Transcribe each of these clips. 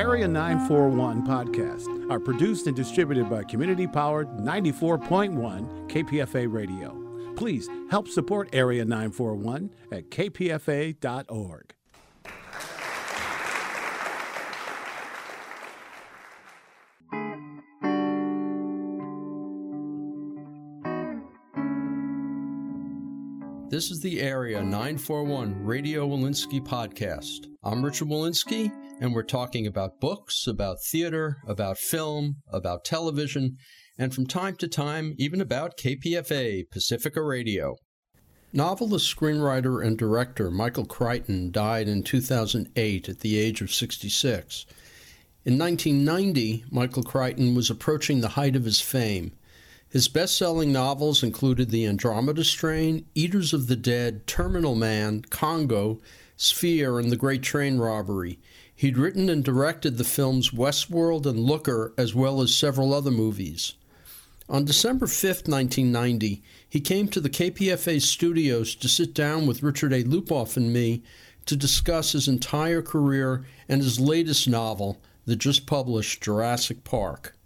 Area 941 podcasts are produced and distributed by community powered 94.1 KPFA Radio. Please help support Area 941 at kpfa.org. This is the Area 941 Radio Wolinsky podcast. I'm Richard Wolinsky, and we're talking about books, about theater, about film, about television, and from time to time, even about KPFA, Pacifica Radio. Novelist, screenwriter, and director Michael Crichton died in 2008 at the age of 66. In 1990, Michael Crichton was approaching the height of his fame. His best selling novels included The Andromeda Strain, Eaters of the Dead, Terminal Man, Congo, Sphere, and The Great Train Robbery. He'd written and directed the films Westworld and Looker, as well as several other movies. On December 5, 1990, he came to the KPFA studios to sit down with Richard A. Lupoff and me to discuss his entire career and his latest novel, the just published Jurassic Park.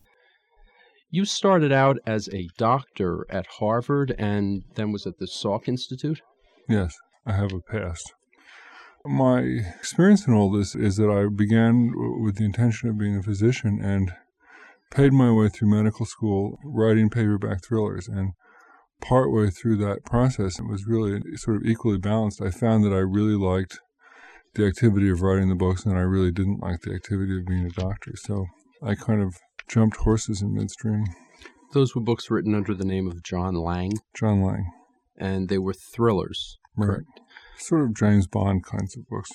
You started out as a doctor at Harvard and then was at the Salk Institute? Yes, I have a past. My experience in all this is that I began with the intention of being a physician and paid my way through medical school writing paperback thrillers. And partway through that process, it was really sort of equally balanced. I found that I really liked the activity of writing the books and I really didn't like the activity of being a doctor. So I kind of jumped horses in midstream. Those were books written under the name of John Lang. John Lang. And they were thrillers. Right. Correct? Sort of James Bond kinds of books.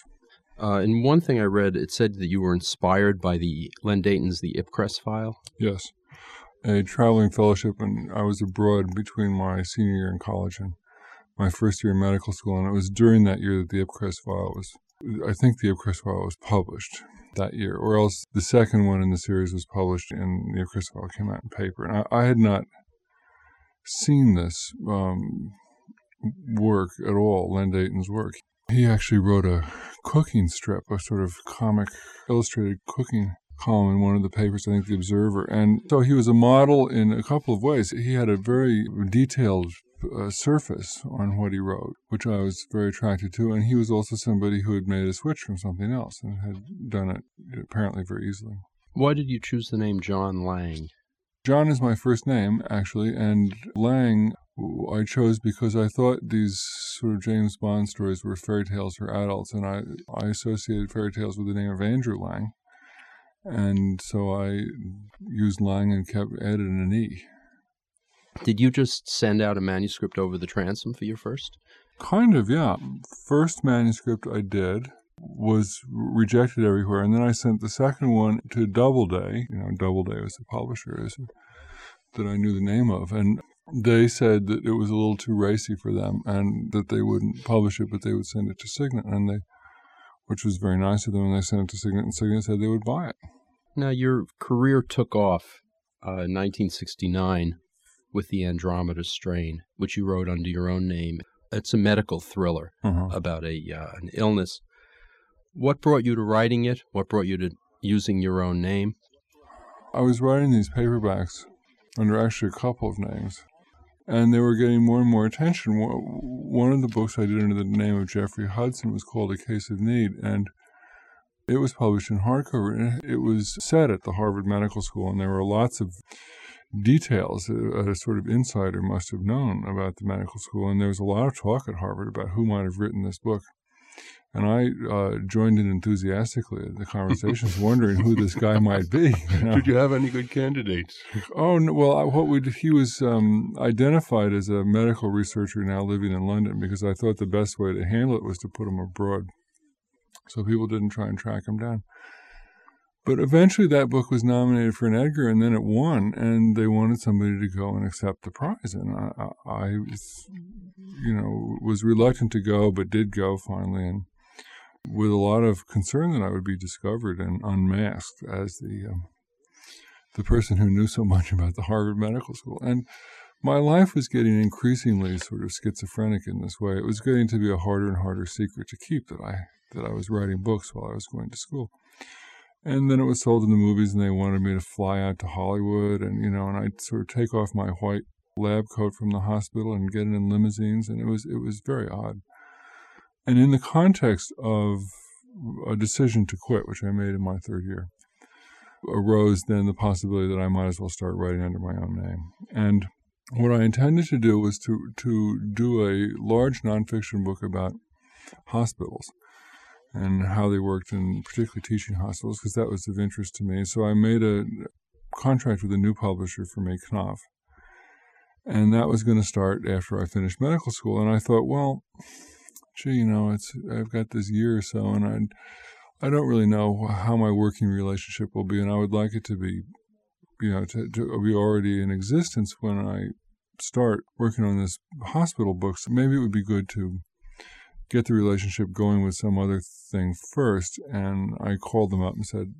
Uh, in one thing I read, it said that you were inspired by the Len Deighton's The Ipcress File. Yes. A traveling fellowship, and I was abroad between my senior year in college and my first year in medical school, and it was during that year that the Ipcress File was, I think the Ipcress File was published that year, or else the second one in the series was published and the Ipcress File came out in paper. And I, I had not seen this um, work at all, Len Deighton's work. He actually wrote a cooking strip, a sort of comic illustrated cooking column in one of the papers, I think The Observer. And so he was a model in a couple of ways. He had a very detailed uh, surface on what he wrote, which I was very attracted to. And he was also somebody who had made a switch from something else and had done it apparently very easily. Why did you choose the name John Lang? John is my first name, actually, and Lang I chose because I thought these sort of James Bond stories were fairy tales for adults, and I, I associated fairy tales with the name of Andrew Lang. And so I used Lang and kept added an E. Did you just send out a manuscript over the transom for your first? Kind of, yeah. First manuscript I did was rejected everywhere, and then I sent the second one to Doubleday. You know, Doubleday was the publisher is, that I knew the name of, and they said that it was a little too racy for them and that they wouldn't publish it, but they would send it to Signet, and they, which was very nice of them, and they sent it to Signet, and Signet said they would buy it. Now your career took off uh, in 1969 with the Andromeda Strain, which you wrote under your own name. It's a medical thriller uh-huh. about a uh, an illness. What brought you to writing it? What brought you to using your own name? I was writing these paperbacks under actually a couple of names and they were getting more and more attention. One of the books I did under the name of Jeffrey Hudson was called A Case of Need, and it was published in hardcover. It was set at the Harvard Medical School, and there were lots of details that a sort of insider must have known about the medical school. And there was a lot of talk at Harvard about who might have written this book. And I uh, joined in enthusiastically at the conversations, wondering who this guy might be. You know? Did you have any good candidates? Oh no, well, what we he was um, identified as a medical researcher now living in London because I thought the best way to handle it was to put him abroad, so people didn't try and track him down. But eventually, that book was nominated for an Edgar, and then it won, and they wanted somebody to go and accept the prize. And I, I you know, was reluctant to go, but did go finally, and with a lot of concern that I would be discovered and unmasked as the um, the person who knew so much about the Harvard Medical School. And my life was getting increasingly sort of schizophrenic in this way. It was getting to be a harder and harder secret to keep that I that I was writing books while I was going to school. And then it was sold in the movies, and they wanted me to fly out to Hollywood, and you know, and I'd sort of take off my white lab coat from the hospital and get in limousines, and it was it was very odd. And in the context of a decision to quit, which I made in my third year, arose then the possibility that I might as well start writing under my own name. And what I intended to do was to to do a large nonfiction book about hospitals and how they worked, and particularly teaching hospitals, because that was of interest to me. So I made a contract with a new publisher for me, Knopf, and that was going to start after I finished medical school. And I thought, well, you know, it's I've got this year or so, and I I don't really know how my working relationship will be, and I would like it to be, you know, to, to be already in existence when I start working on this hospital book. So maybe it would be good to get the relationship going with some other thing first. And I called them up and said,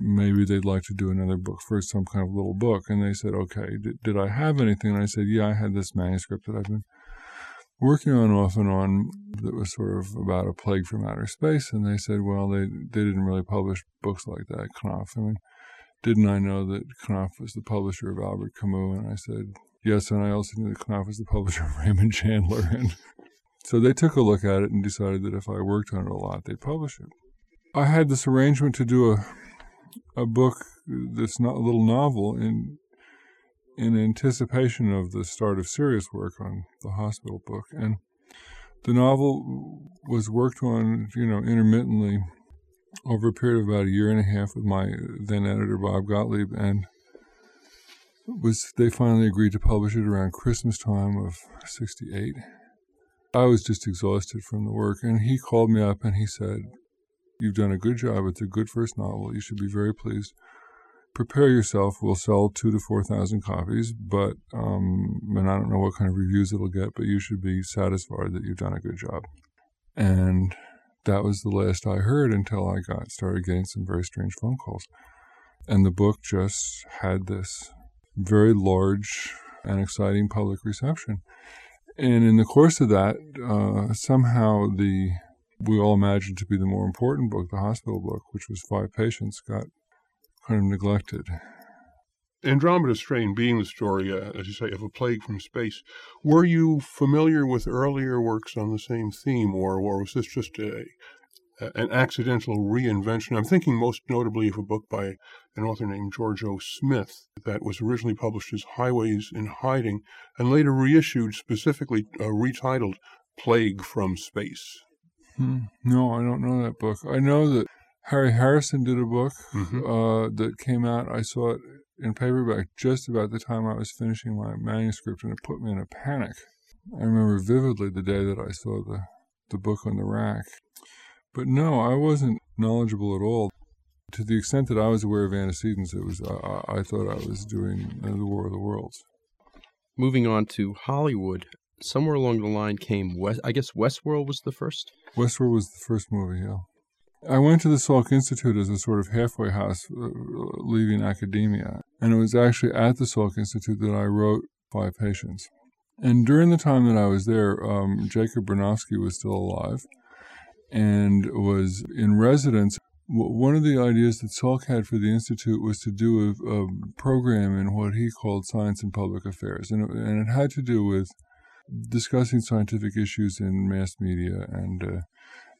maybe they'd like to do another book first, some kind of little book. And they said, okay, did, did I have anything? And I said, yeah, I had this manuscript that I've been working on off and on that was sort of about a plague from outer space. And they said, well, they, they didn't really publish books like that, Knopf. I mean, didn't I know that Knopf was the publisher of Albert Camus? And I said, yes. And I also knew that Knopf was the publisher of Raymond Chandler. And so they took a look at it and decided that if I worked on it a lot, they'd publish it. I had this arrangement to do a a book not a little novel in in anticipation of the start of serious work on the hospital book, and the novel was worked on, you know, intermittently over a period of about a year and a half with my then editor Bob Gottlieb, and was they finally agreed to publish it around Christmas time of '68 I was just exhausted from the work. And he called me up and he said, You've done a good job. It's a good first novel. You should be very pleased. Prepare yourself. We'll sell two to 4,000 copies, but, um, and I don't know what kind of reviews it'll get, but you should be satisfied that you've done a good job. And that was the last I heard until I got started getting some very strange phone calls. And the book just had this very large and exciting public reception. And in the course of that, uh, somehow the we all imagined to be the more important book, the hospital book, which was Five Patients, got kind of neglected. Andromeda Strain being the story, uh, as you say, of a plague from space, were you familiar with earlier works on the same theme, or, or was this just a, an accidental reinvention. I'm thinking most notably of a book by an author named George O. Smith that was originally published as Highways in Hiding and later reissued, specifically uh, retitled Plague from Space. Hmm. No, I don't know that book. I know that Harry Harrison did a book mm-hmm. uh, that came out. I saw it in paperback just about the time I was finishing my manuscript, and it put me in a panic. I remember vividly the day that I saw the, the book on the rack. But no, I wasn't knowledgeable at all. To the extent that I was aware of antecedents, it was I, I thought I was doing the War of the Worlds. Moving on to Hollywood, somewhere along the line came West. I guess Westworld was the first. Westworld was the first movie. Yeah. I went to the Salk Institute as a sort of halfway house uh, leaving academia. And it was actually at the Salk Institute that I wrote Five Patients. And during the time that I was there, um, Jacob Bronowski was still alive and was in residence. One of the ideas that Salk had for the Institute was to do a, a program in what he called science and public affairs. And it, and it had to do with discussing scientific issues in mass media and, uh,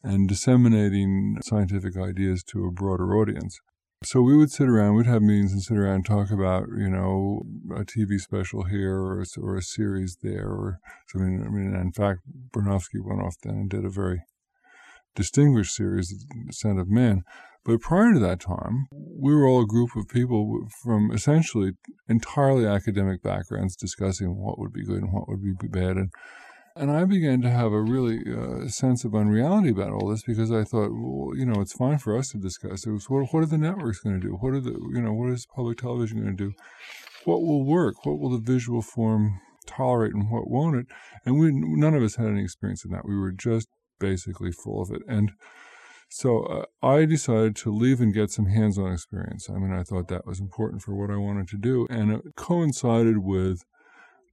and disseminating scientific ideas to a broader audience. So we would sit around, we'd have meetings and sit around and talk about, you know, a TV special here or a, or a series there. Or, so I mean, in fact, Bronowski went off then and did a very distinguished series, of Descent of Men. But prior to that time, we were all a group of people from essentially entirely academic backgrounds discussing what would be good and what would be bad. And, and I began to have a really uh, sense of unreality about all this because I thought, well, you know, it's fine for us to discuss. It was what, what are the networks going to do? What are the, you know, what is public television going to do? What will work? What will the visual form tolerate and what won't it? And we, none of us had any experience in that. We were just basically full of it. And so uh, I decided to leave and get some hands on experience. I mean, I thought that was important for what I wanted to do. And it coincided with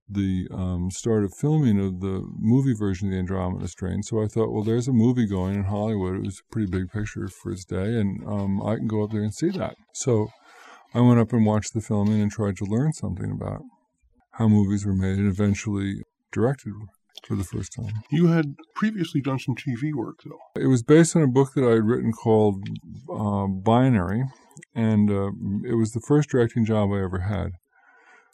the um, start of filming of the movie version of the Andromeda Strain. So I thought, well, there's a movie going in Hollywood. It was a pretty big picture for its day, and um, I can go up there and see that. So I went up and watched the filming and tried to learn something about how movies were made and eventually directed for the first time. You had previously done some TV work, though. It was based on a book that I had written called uh, Binary, and uh, it was the first directing job I ever had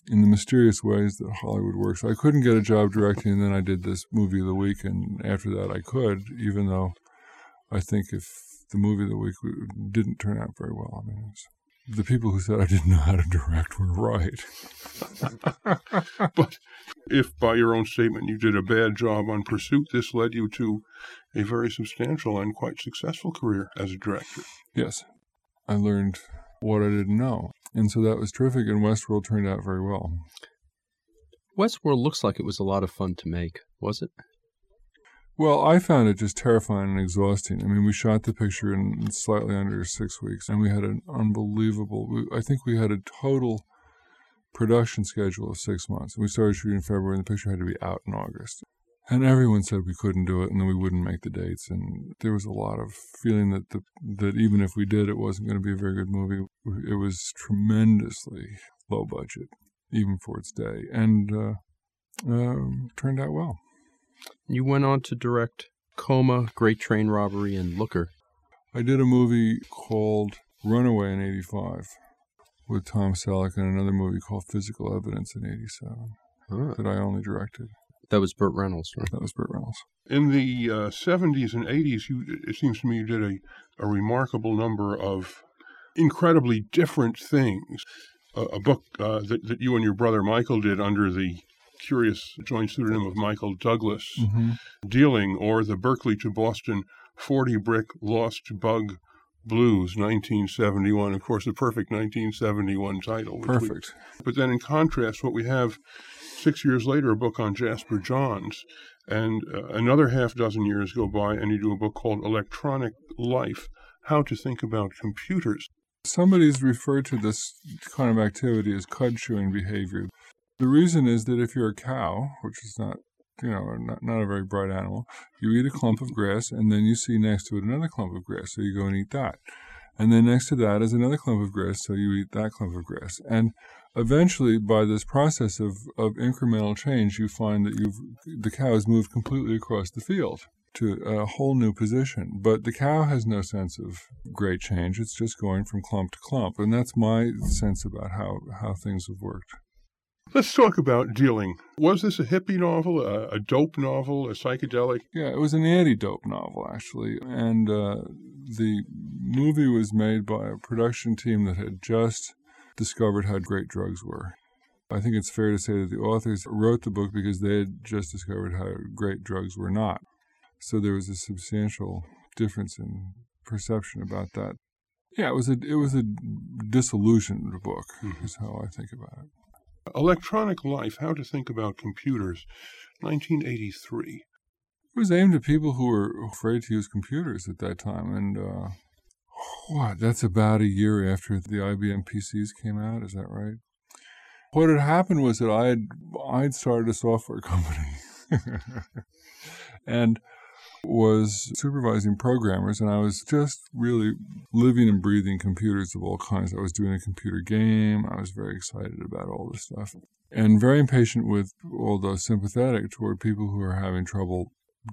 in the mysterious ways that Hollywood works. I couldn't get a job directing, and then I did this movie of the week, and after that I could, even though I think if the movie of the week didn't turn out very well. I mean, the people who said I didn't know how to direct were right. but if by your own statement you did a bad job on Pursuit, this led you to a very substantial and quite successful career as a director. Yes. I learned what I didn't know. And so that was terrific, and Westworld turned out very well. Westworld looks like it was a lot of fun to make, was it? Well, I found it just terrifying and exhausting. I mean, we shot the picture in slightly under six weeks, and we had an unbelievable. I think we had a total production schedule of six months. We started shooting in February, and the picture had to be out in August. And everyone said we couldn't do it, and then we wouldn't make the dates. And there was a lot of feeling that the, that even if we did, it wasn't going to be a very good movie. It was tremendously low budget, even for its day, and uh, uh, turned out well. You went on to direct Coma, Great Train Robbery, and Looker. I did a movie called Runaway in 85 with Tom Selleck and another movie called Physical Evidence in 87 huh. that I only directed. That was Burt Reynolds, right? That was Burt Reynolds. In the uh, 70s and 80s, you, it seems to me you did a, a remarkable number of incredibly different things. Uh, a book uh, that, that you and your brother Michael did under the curious joint pseudonym of Michael Douglas, mm-hmm. dealing, or the Berkeley to Boston 40 Brick Lost Bag Blues, 1971. Of course, a perfect 1971 title. Perfect. We, but then, in contrast, what we have six years later, a book on Jasper Johns, and uh, another half dozen years go by, and you do a book called Electronic Life How to Think About Computers. Somebody's referred to this kind of activity as cud chewing behavior. The reason is that if you're a cow, which is not, you know, not, not a very bright animal, you eat a clump of grass and then you see next to it another clump of grass, so you go and eat that. And then next to that is another clump of grass, so you eat that clump of grass. And eventually, by this process of, of incremental change, you find that you've the cow has moved completely across the field to a whole new position. But the cow has no sense of great change. It's just going from clump to clump. And that's my sense about how, how things have worked. Let's talk about dealing. Was this a hippie novel, a, a dope novel, a psychedelic? Yeah, it was an anti-dope novel actually, and uh, the movie was made by a production team that had just discovered how great drugs were. I think it's fair to say that the authors wrote the book because they had just discovered how great drugs were not. So there was a substantial difference in perception about that. Yeah, it was a it was a disillusioned book, mm-hmm. is how I think about it. Electronic Life How to Think About Computers, 1983. It was aimed at people who were afraid to use computers at that time. And uh, what? That's about a year after the IBM PCs came out, is that right? What had happened was that I had I'd started a software company. and was supervising programmers, and I was just really living and breathing computers of all kinds. I was doing a computer game. I was very excited about all this stuff, and very impatient with, although sympathetic toward people who are having trouble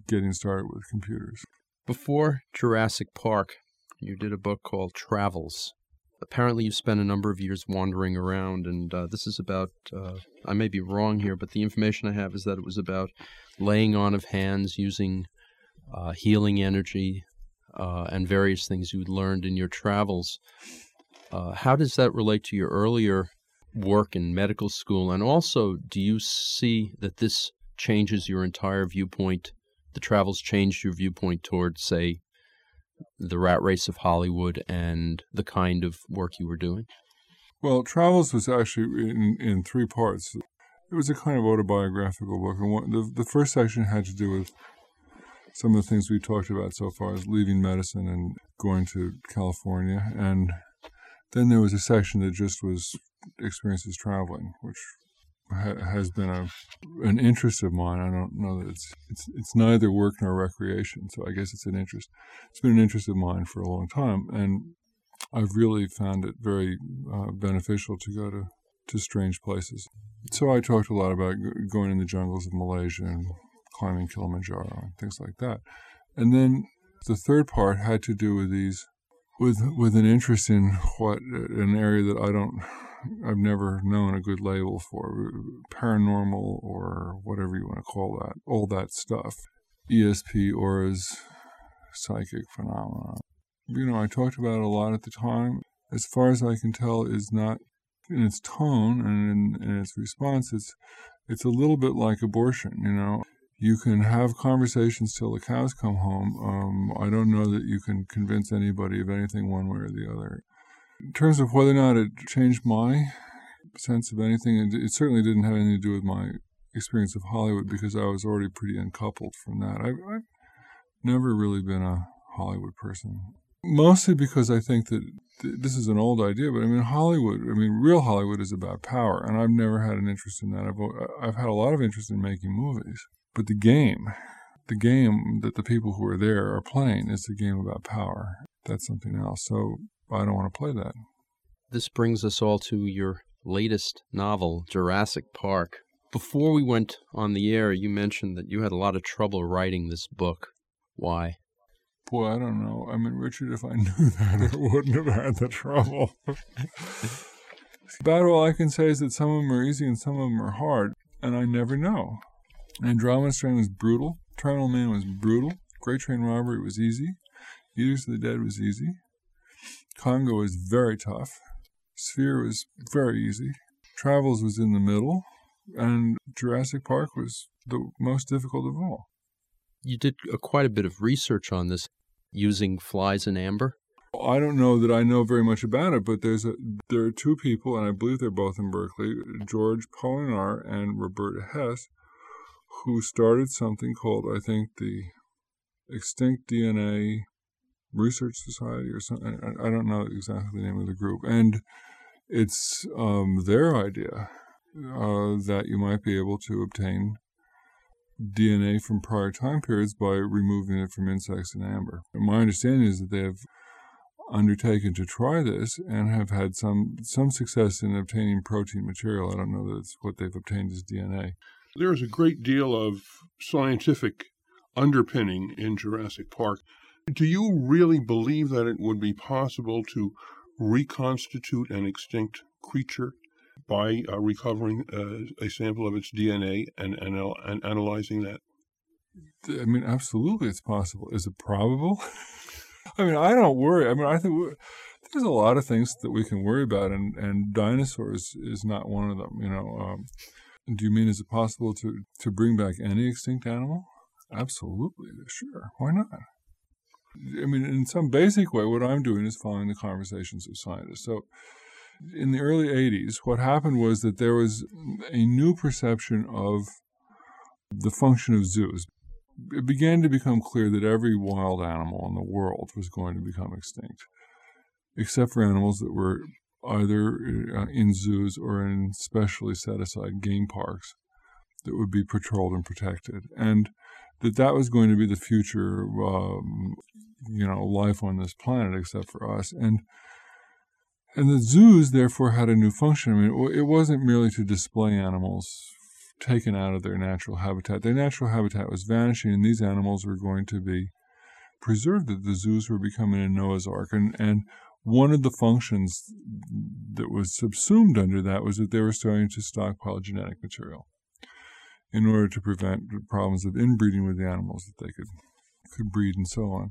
getting started with computers. Before Jurassic Park, you did a book called Travels. Apparently, you spent a number of years wandering around, and uh, this is about, uh, I may be wrong here, but the information I have is that it was about laying on of hands using uh, healing energy, uh, and various things you learned in your travels. Uh, how does that relate to your earlier work in medical school? And also, do you see that this changes your entire viewpoint? The travels changed your viewpoint towards, say, the rat race of Hollywood and the kind of work you were doing? Well, Travels was actually in, in three parts. It was a kind of autobiographical book. And one, the, the first section had to do with some of the things we talked about so far is leaving medicine and going to California. And then there was a section that just was experiences traveling, which ha- has been a an interest of mine. I don't know that it's it's it's neither work nor recreation, so I guess it's an interest. It's been an interest of mine for a long time, and I've really found it very uh, beneficial to go to to strange places. So I talked a lot about g- going in the jungles of Malaysia and climbing Kilimanjaro and things like that. And then the third part had to do with these with with an interest in what an area that I don't I've never known a good label for paranormal or whatever you want to call that all that stuff. ESP auras psychic phenomena you know I talked about a lot at the time. As far as I can tell is not in its tone and in, in its response it's it's a little bit like abortion you know you can have conversations till the cows come home. Um, I don't know that you can convince anybody of anything one way or the other. In terms of whether or not it changed my sense of anything, it, certainly didn't have anything to do with my experience of Hollywood because I was already pretty uncoupled from that. I've, I've never really been a Hollywood person. Mostly because I think that th- this is an old idea, but I mean, Hollywood, I mean, real Hollywood is about power, and I've never had an interest in that. I've, I've had a lot of interest in making movies. But the game, the game that the people who are there are playing is a game about power. That's something else. So I don't want to play that. This brings us all to your latest novel, Jurassic Park. Before we went on the air, you mentioned that you had a lot of trouble writing this book. Why? Boy, I don't know. I mean, Richard, if I knew that, I wouldn't have had the trouble. About all I can say is that some of them are easy and some of them are hard, and I never know. Andromeda Strain was brutal. Terminal Man was brutal. Great Train Robbery was easy. Eaters of the Dead was easy. Congo was very tough. Sphere was very easy. Travels was in the middle. And Jurassic Park was the most difficult of all. You did a, quite a bit of research on this using flies in amber. I don't know that I know very much about it, but there's a there are two people, and I believe they're both in Berkeley, George Poinar and Roberta Hess, who started something called, I think, the Extinct DNA Research Society or something. I, don't know exactly the name of the group. And it's um, their idea uh, that you might be able to obtain DNA from prior time periods by removing it from insects and amber. My understanding is that they have undertaken to try this and have had some some success in obtaining protein material. I don't know that it's what they've obtained as DNA. There is a great deal of scientific underpinning in Jurassic Park. Do you really believe that it would be possible to reconstitute an extinct creature by uh, recovering uh, a sample of its DNA and, and, and analyzing that? I mean, absolutely, it's possible. Is it probable? I mean, I don't worry. I mean, I think there's a lot of things that we can worry about, and, and dinosaurs is not one of them. You know, um, do you mean is it possible to, to bring back any extinct animal? Absolutely, sure. Why not? I mean, in some basic way, what I'm doing is following the conversations of scientists. So, in the early 80s, what happened was that there was a new perception of the function of zoos. It began to become clear that every wild animal in the world was going to become extinct, except for animals that were either uh, in zoos or in specially set aside game parks that would be patrolled and protected, and that that was going to be the future, um, you know, life on this planet, except for us, and and the zoos therefore had a new function. I mean, it wasn't merely to display animals taken out of their natural habitat. Their natural habitat was vanishing, and these animals were going to be preserved. That the zoos were becoming a Noah's Ark, and and one of the functions that was subsumed under that was that they were starting to stockpile genetic material in order to prevent problems of inbreeding with the animals that they could could breed and so on.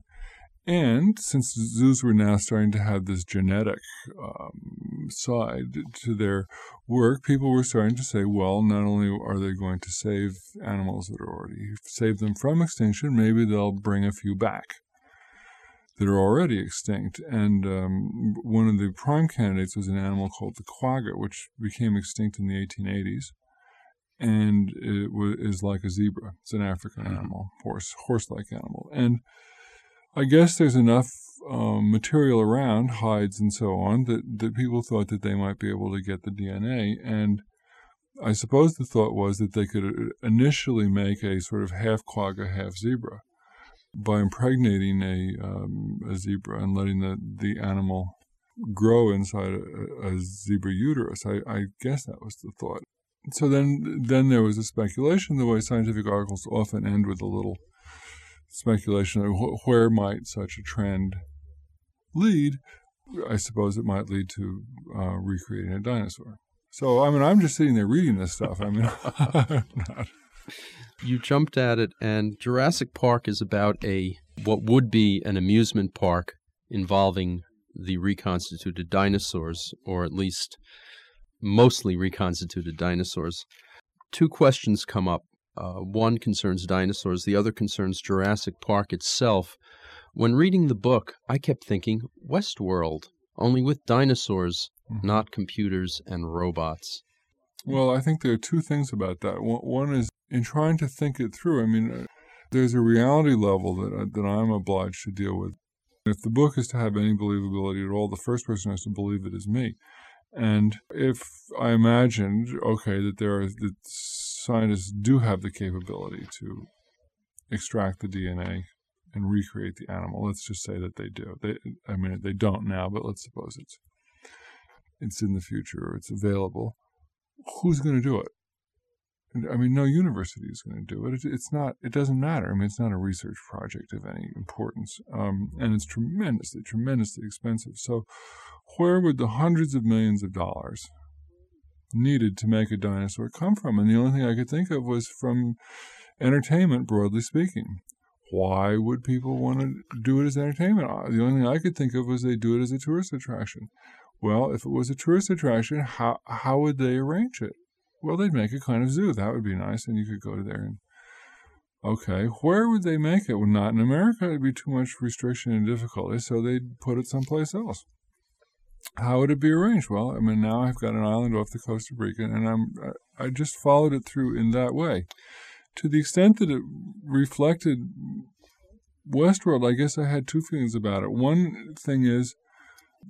And since zoos were now starting to have this genetic um, side to their work, people were starting to say, well, not only are they going to save animals that are already save them from extinction, maybe they'll bring a few back that are already extinct. And um, one of the prime candidates was an animal called the quagga, which became extinct in the 1880s. And it w- is like a zebra. It's an African mm-hmm. animal, horse, horse-like animal. And I guess there's enough um, material around, hides and so on, that, that people thought that they might be able to get the DNA. And I suppose the thought was that they could uh, initially make a sort of half quagga, half zebra by impregnating a, um, a zebra and letting the, the animal grow inside a, a zebra uterus. I, I guess that was the thought. So then, then there was a speculation. The way scientific articles often end with a little speculation of wh- where might such a trend lead. I suppose it might lead to uh, recreating a dinosaur. So I mean, I'm just sitting there reading this stuff. I mean, not. You jumped at it, and Jurassic Park is about a what would be an amusement park involving the reconstituted dinosaurs, or at least mostly reconstituted dinosaurs. Two questions come up. Uh, one concerns dinosaurs, the other concerns Jurassic Park itself. When reading the book, I kept thinking Westworld, only with dinosaurs mm-hmm. not computers and robots. Well, I think there are two things about that. One is in trying to think it through. I mean, uh, there's a reality level that uh, that I'm obliged to deal with. If the book is to have any believability at all, the first person has to believe it is me. And if I imagined, okay, that there are that scientists do have the capability to extract the DNA and recreate the animal, let's just say that they do. They, I mean, they don't now, but let's suppose it's it's in the future or it's available, who's going to do it? I mean, no university is going to do it. It's not. It doesn't matter. I mean, it's not a research project of any importance, um, and it's tremendously, tremendously expensive. So, where would the hundreds of millions of dollars needed to make a dinosaur come from? And the only thing I could think of was from entertainment, broadly speaking. Why would people want to do it as entertainment? Uh, the only thing I could think of was they do it as a tourist attraction. Well, if it was a tourist attraction, how how would they arrange it? Well, they'd make a kind of zoo. That would be nice, and you could go to there and. Okay, where would they make it? Well, not in America. It'd be too much restriction and difficulty, so they'd put it someplace else. How would it be arranged? Well, I mean, now I've got an island off the coast of Rica, and I'm I just followed it through in that way. To the extent that it reflected Westworld, I guess I had two feelings about it. One thing is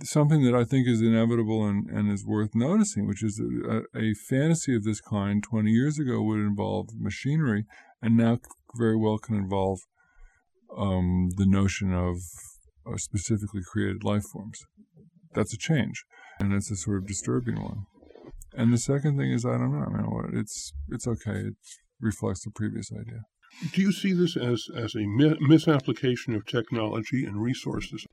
something that I think is inevitable and, and is worth noticing, which is a, a, fantasy of this kind 20 years ago would involve machinery and now very well can involve um, the notion of uh, specifically created life forms. That's a change, and it's a sort of disturbing one. And the second thing is, I don't know. I mean, it's it's okay. It reflects the previous idea. Do you see this as as a misapplication of technology and resources?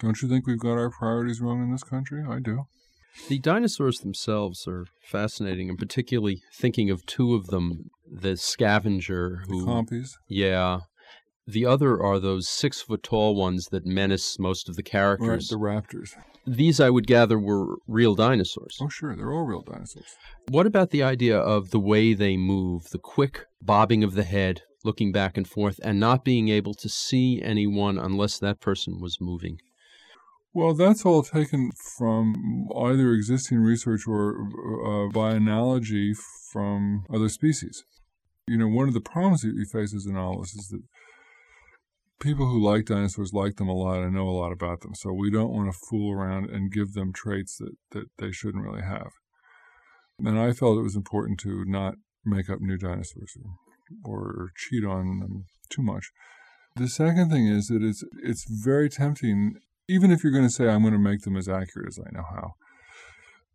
Don't you think we've got our priorities wrong in this country? I do. The dinosaurs themselves are fascinating, and particularly thinking of two of them the scavenger who. The compies? Yeah. The other are those six foot tall ones that menace most of the characters. Right, the raptors. These, I would gather, were real dinosaurs. Oh, sure. They're all real dinosaurs. What about the idea of the way they move, the quick bobbing of the head, looking back and forth, and not being able to see anyone unless that person was moving? Well, that's all taken from either existing research or uh, by analogy from other species. You know, one of the problems that we face as a novelist is that people who like dinosaurs like them a lot and know a lot about them. So we don't want to fool around and give them traits that, that they shouldn't really have. And I felt it was important to not make up new dinosaurs or, or cheat on them too much. The second thing is that it's it's very tempting even if you're going to say, I'm going to make them as accurate as I know how.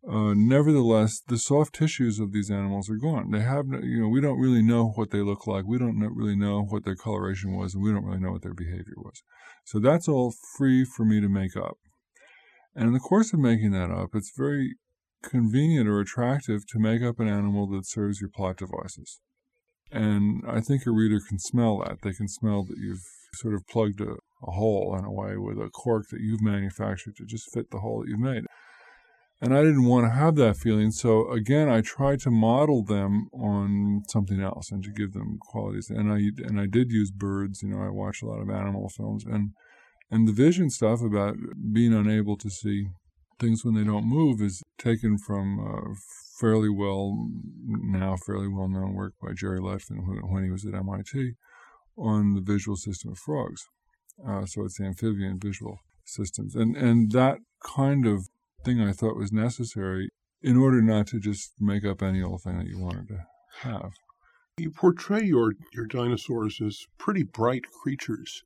Uh, nevertheless, the soft tissues of these animals are gone. They have, you know, we don't really know what they look like. We don't really know what their coloration was, and we don't really know what their behavior was. So that's all free for me to make up. And in the course of making that up, it's very convenient or attractive to make up an animal that serves your plot devices. And I think a reader can smell that. They can smell that you've sort of plugged a, a hole in a way with a cork that you've manufactured to just fit the hole that you've made. And I didn't want to have that feeling. So again, I tried to model them on something else and to give them qualities. And I and I did use birds. You know, I watch a lot of animal films and and the vision stuff about being unable to see things when they don't move is taken from uh, fairly well now fairly well known work by Jerry Lettvin when he was at MIT on the visual system of frogs. Uh, so it's amphibian visual systems, and and that kind of thing I thought was necessary in order not to just make up any old thing that you wanted to have. You portray your, your dinosaurs as pretty bright creatures.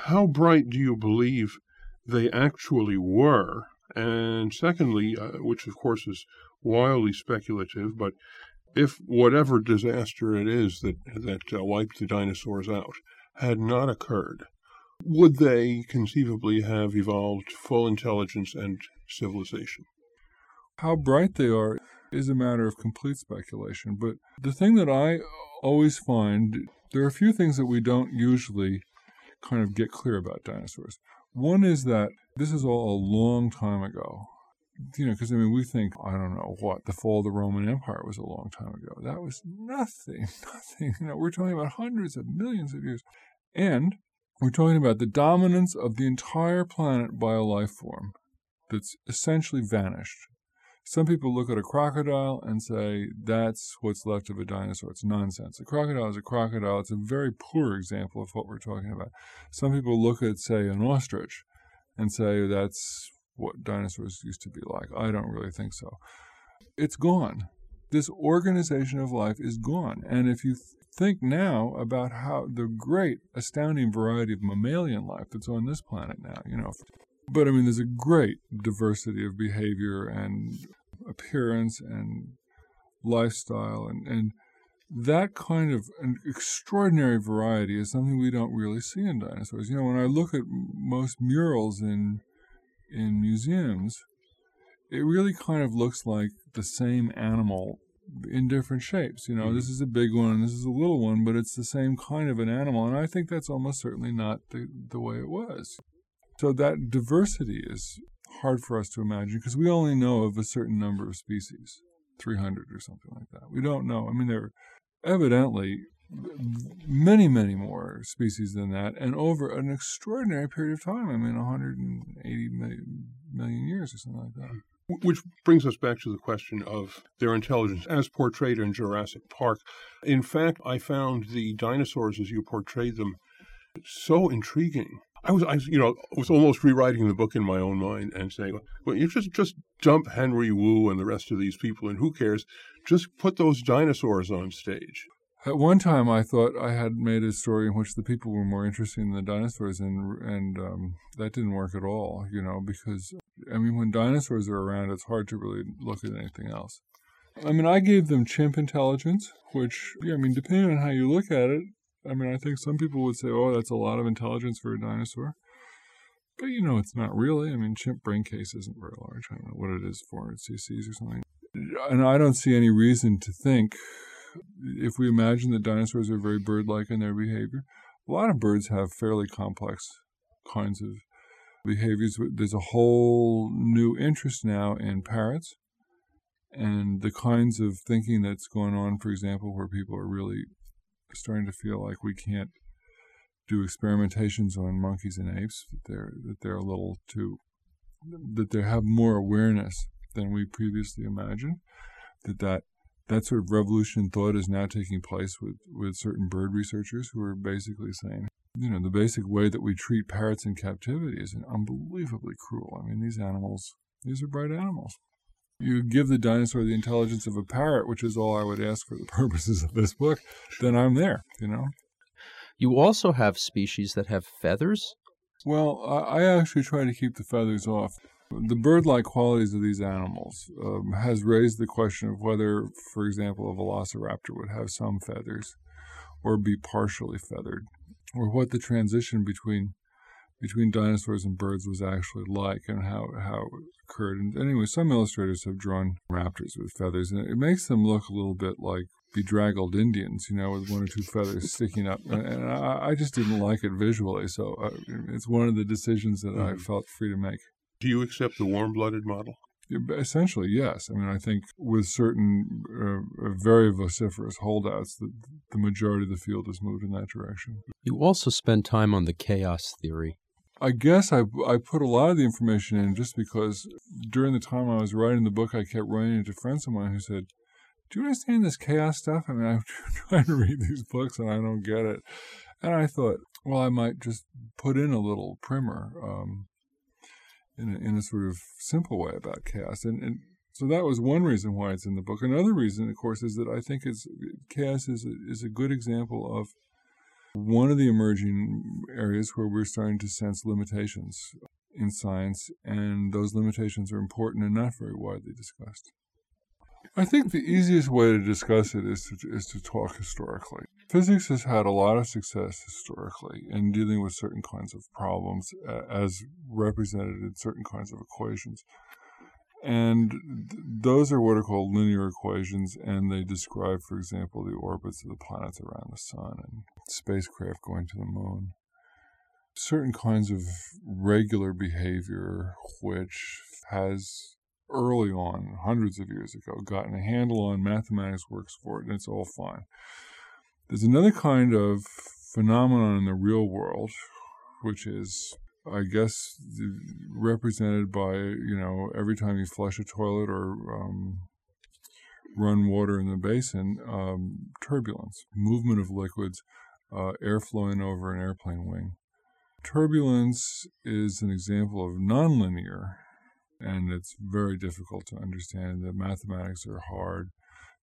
How bright do you believe they actually were? And secondly, uh, which of course is wildly speculative, but if whatever disaster it is that, that uh, wiped the dinosaurs out had not occurred, would they conceivably have evolved full intelligence and civilization? How bright they are is a matter of complete speculation. But the thing that I always find there are a few things that we don't usually kind of get clear about dinosaurs. One is that this is all a long time ago. You know, because I mean, we think, I don't know what, the fall of the Roman Empire was a long time ago. That was nothing, nothing. You know, we're talking about hundreds of millions of years. And we're talking about the dominance of the entire planet by a life form that's essentially vanished. Some people look at a crocodile and say that's what's left of a dinosaur. It's nonsense. A crocodile is a crocodile. It's a very poor example of what we're talking about. Some people look at, say, an ostrich and say that's what dinosaurs used to be like. I don't really think so. It's gone. This organization of life is gone. And if you think now about how the great, astounding variety of mammalian life that's on this planet now, you know, but I mean, there's a great diversity of behavior and appearance and lifestyle, and, and that kind of an extraordinary variety is something we don't really see in dinosaurs. You know, when I look at most murals in in museums, it really kind of looks like the same animal in different shapes. You know, mm-hmm. this is a big one, this is a little one, but it's the same kind of an animal, and I think that's almost certainly not the the way it was. So that diversity is hard for us to imagine because we only know of a certain number of species, 300 or something like that. We don't know. I mean, there are evidently many, many more species than that, and over an extraordinary period of time. I mean, 180 million, million years or something like that. Which brings us back to the question of their intelligence as portrayed in Jurassic Park. In fact, I found the dinosaurs as you portrayed them so intriguing I was, I, you know, was almost rewriting the book in my own mind and saying, well, you just just dump Henry Wu and the rest of these people, and who cares? Just put those dinosaurs on stage. At one time, I thought I had made a story in which the people were more interesting than the dinosaurs, and and um, that didn't work at all. You know, because I mean, when dinosaurs are around, it's hard to really look at anything else. I mean, I gave them chimp intelligence, which, yeah, I mean, depending on how you look at it, I mean, I think some people would say, oh, that's a lot of intelligence for a dinosaur. But, you know, it's not really. I mean, chimp brain case isn't very large. I don't know what it is, 400 cc's or something. And I don't see any reason to think, if we imagine that dinosaurs are very bird like in their behavior, a lot of birds have fairly complex kinds of behaviors. There's a whole new interest now in parrots and the kinds of thinking that's going on, for example, where people are really starting to feel like we can't do experimentations on monkeys and apes. That they're that they're a little too that they have more awareness than we previously imagined. That that that sort of revolution in thought is now taking place with, with certain bird researchers who are basically saying, you know, the basic way that we treat parrots in captivity is unbelievably cruel. I mean, these animals, these are bright animals you give the dinosaur the intelligence of a parrot, which is all I would ask for the purposes of this book, then I'm there, you know. You also have species that have feathers? Well, I, I actually try to keep the feathers off. The bird like qualities of these animals um, has raised the question of whether, for example, a velociraptor would have some feathers or be partially feathered, or what the transition between between dinosaurs and birds was actually like and how, how it occurred. And anyway, some illustrators have drawn raptors with feathers, and it makes them look a little bit like bedraggled Indians, you know, with one or two feathers sticking up. And I, I just didn't like it visually, so I, uh, it's one of the decisions that mm-hmm. I felt free to make. Do you accept the warm blooded model? Essentially, yes. I mean, I think with certain uh, very vociferous holdouts, the, the majority of the field has moved in that direction. You also spend time on the chaos theory. I guess I, I put a lot of the information in just because during the time I was writing the book, I kept running into friends of mine who said, Do you understand this chaos stuff? I mean, I'm trying to read these books and I don't get it. And I thought, well, I might just put in a little primer um, in, a, in a sort of simple way about chaos. And, and So that was one reason why it's in the book. Another reason, of course, is that I think it's chaos is a, is a good example of one of the emerging areas where we're starting to sense limitations in science, and those limitations are important and not very widely discussed. I think the easiest way to discuss it is to, is to talk historically. Physics has had a lot of success historically in dealing with certain kinds of problems as represented in certain kinds of equations. And th- those are what are called linear equations, and they describe, for example, the orbits of the planets around the sun and spacecraft going to the moon. Certain kinds of regular behavior, which has early on, hundreds of years ago, gotten a handle on mathematics works for it, and it's all fine. There's another kind of phenomenon in the real world, which is, I guess, represented by, you know, every time you flush a toilet or um, run water in the basin, um, turbulence, movement of liquids, uh, air flowing over an airplane wing. Turbulence is an example of nonlinear and it's very difficult to understand. The mathematics are hard,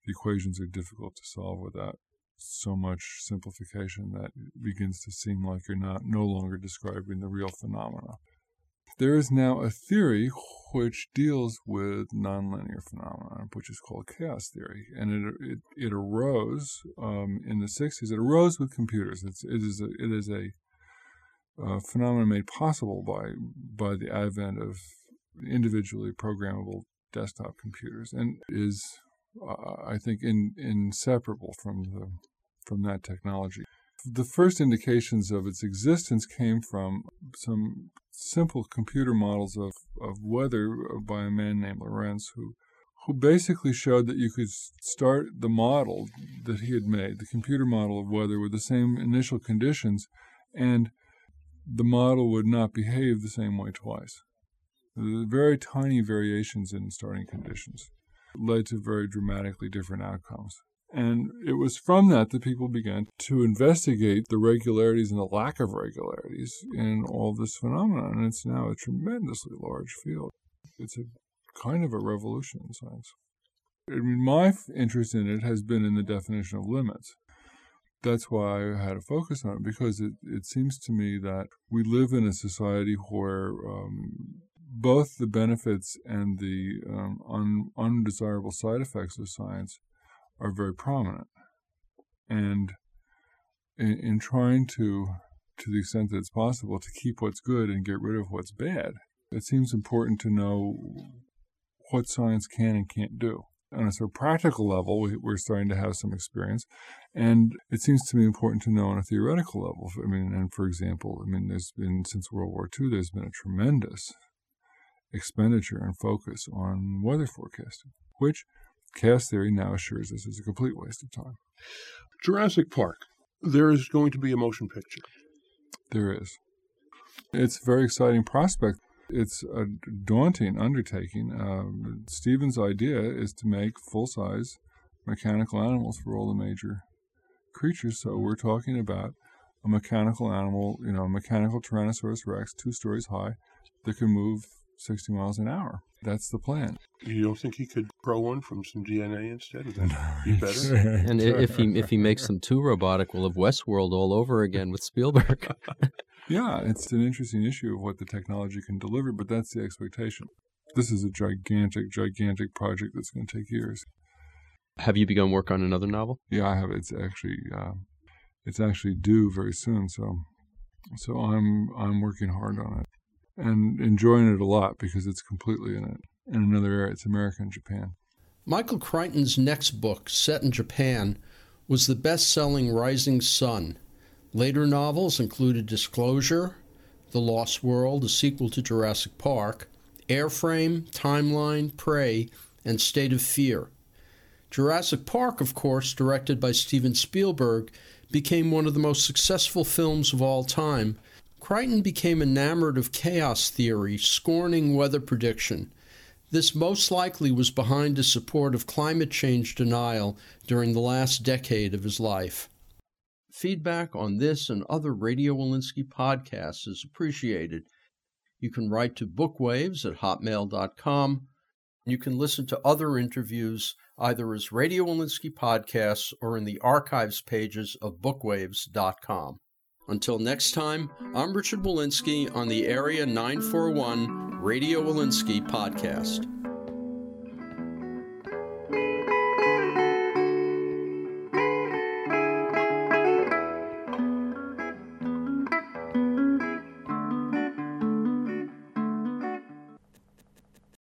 the equations are difficult to solve without so much simplification that it begins to seem like you're not no longer describing the real phenomena. There is now a theory which deals with nonlinear phenomena, which is called chaos theory, and it it, it arose um, in the '60s. It arose with computers. It's, it is a, it is a uh, phenomenon made possible by by the advent of individually programmable desktop computers and is uh, I think in, inseparable from the from that technology. The first indications of its existence came from some simple computer models of, of weather by a man named Lorenz who who basically showed that you could start the model that he had made, the computer model of weather with the same initial conditions and the model would not behave the same way twice. The very tiny variations in starting conditions led to very dramatically different outcomes. And it was from that that people began to investigate the regularities and the lack of regularities in all this phenomenon. And it's now a tremendously large field. It's a kind of a revolution in science. I mean, my interest in it has been in the definition of limits. That's why I had a focus on it because it, it seems to me that we live in a society where um, both the benefits and the um, un- undesirable side effects of science are very prominent. And in, in, trying to, to the extent that it's possible, to keep what's good and get rid of what's bad, it seems important to know what science can and can't do. On a sort of practical level, we, we're starting to have some experience, and it seems to me important to know on a theoretical level. I mean, and for example, I mean, there's been since World War II, there's been a tremendous expenditure and focus on weather forecasting, which chaos theory now assures us is a complete waste of time. Jurassic Park. There is going to be a motion picture. There is. It's a very exciting prospect. It's a daunting undertaking. Uh, Steven's idea is to make full size mechanical animals for all the major creatures. So we're talking about a mechanical animal, you know, a mechanical Tyrannosaurus Rex, two stories high, that can move 60 miles an hour. That's the plan. You don't think he could grow one from some DNA instead? Would that be better? and if he if he makes them too robotic, we'll have Westworld all over again with Spielberg. yeah, it's an interesting issue of what the technology can deliver, but that's the expectation. This is a gigantic, gigantic project that's going to take years. Have you begun work on another novel? Yeah, I have. It's actually uh, it's actually due very soon. So so I'm I'm working hard on it and enjoying it a lot because it's completely in, a, in another area. It's America and Japan. Michael Crichton's next book, set in Japan, was the best selling Rising Sun. Later novels included Disclosure, The Lost World, a sequel to Jurassic Park, Airframe, Timeline, Prey, and State of Fear. Jurassic Park, of course, directed by Steven Spielberg, became one of the most successful films of all time Crichton became enamored of chaos theory, scorning weather prediction. This most likely was behind his support of climate change denial during the last decade of his life. Feedback on this and other Radio Wolinsky podcasts is appreciated. You can write to bookwaves at hotmail.com You can listen to other interviews either as Radio Wolinsky podcasts or in the archives pages of bookwaves.com. Until next time, I'm Richard Wolinsky on the Area 941 Radio Wolinsky podcast.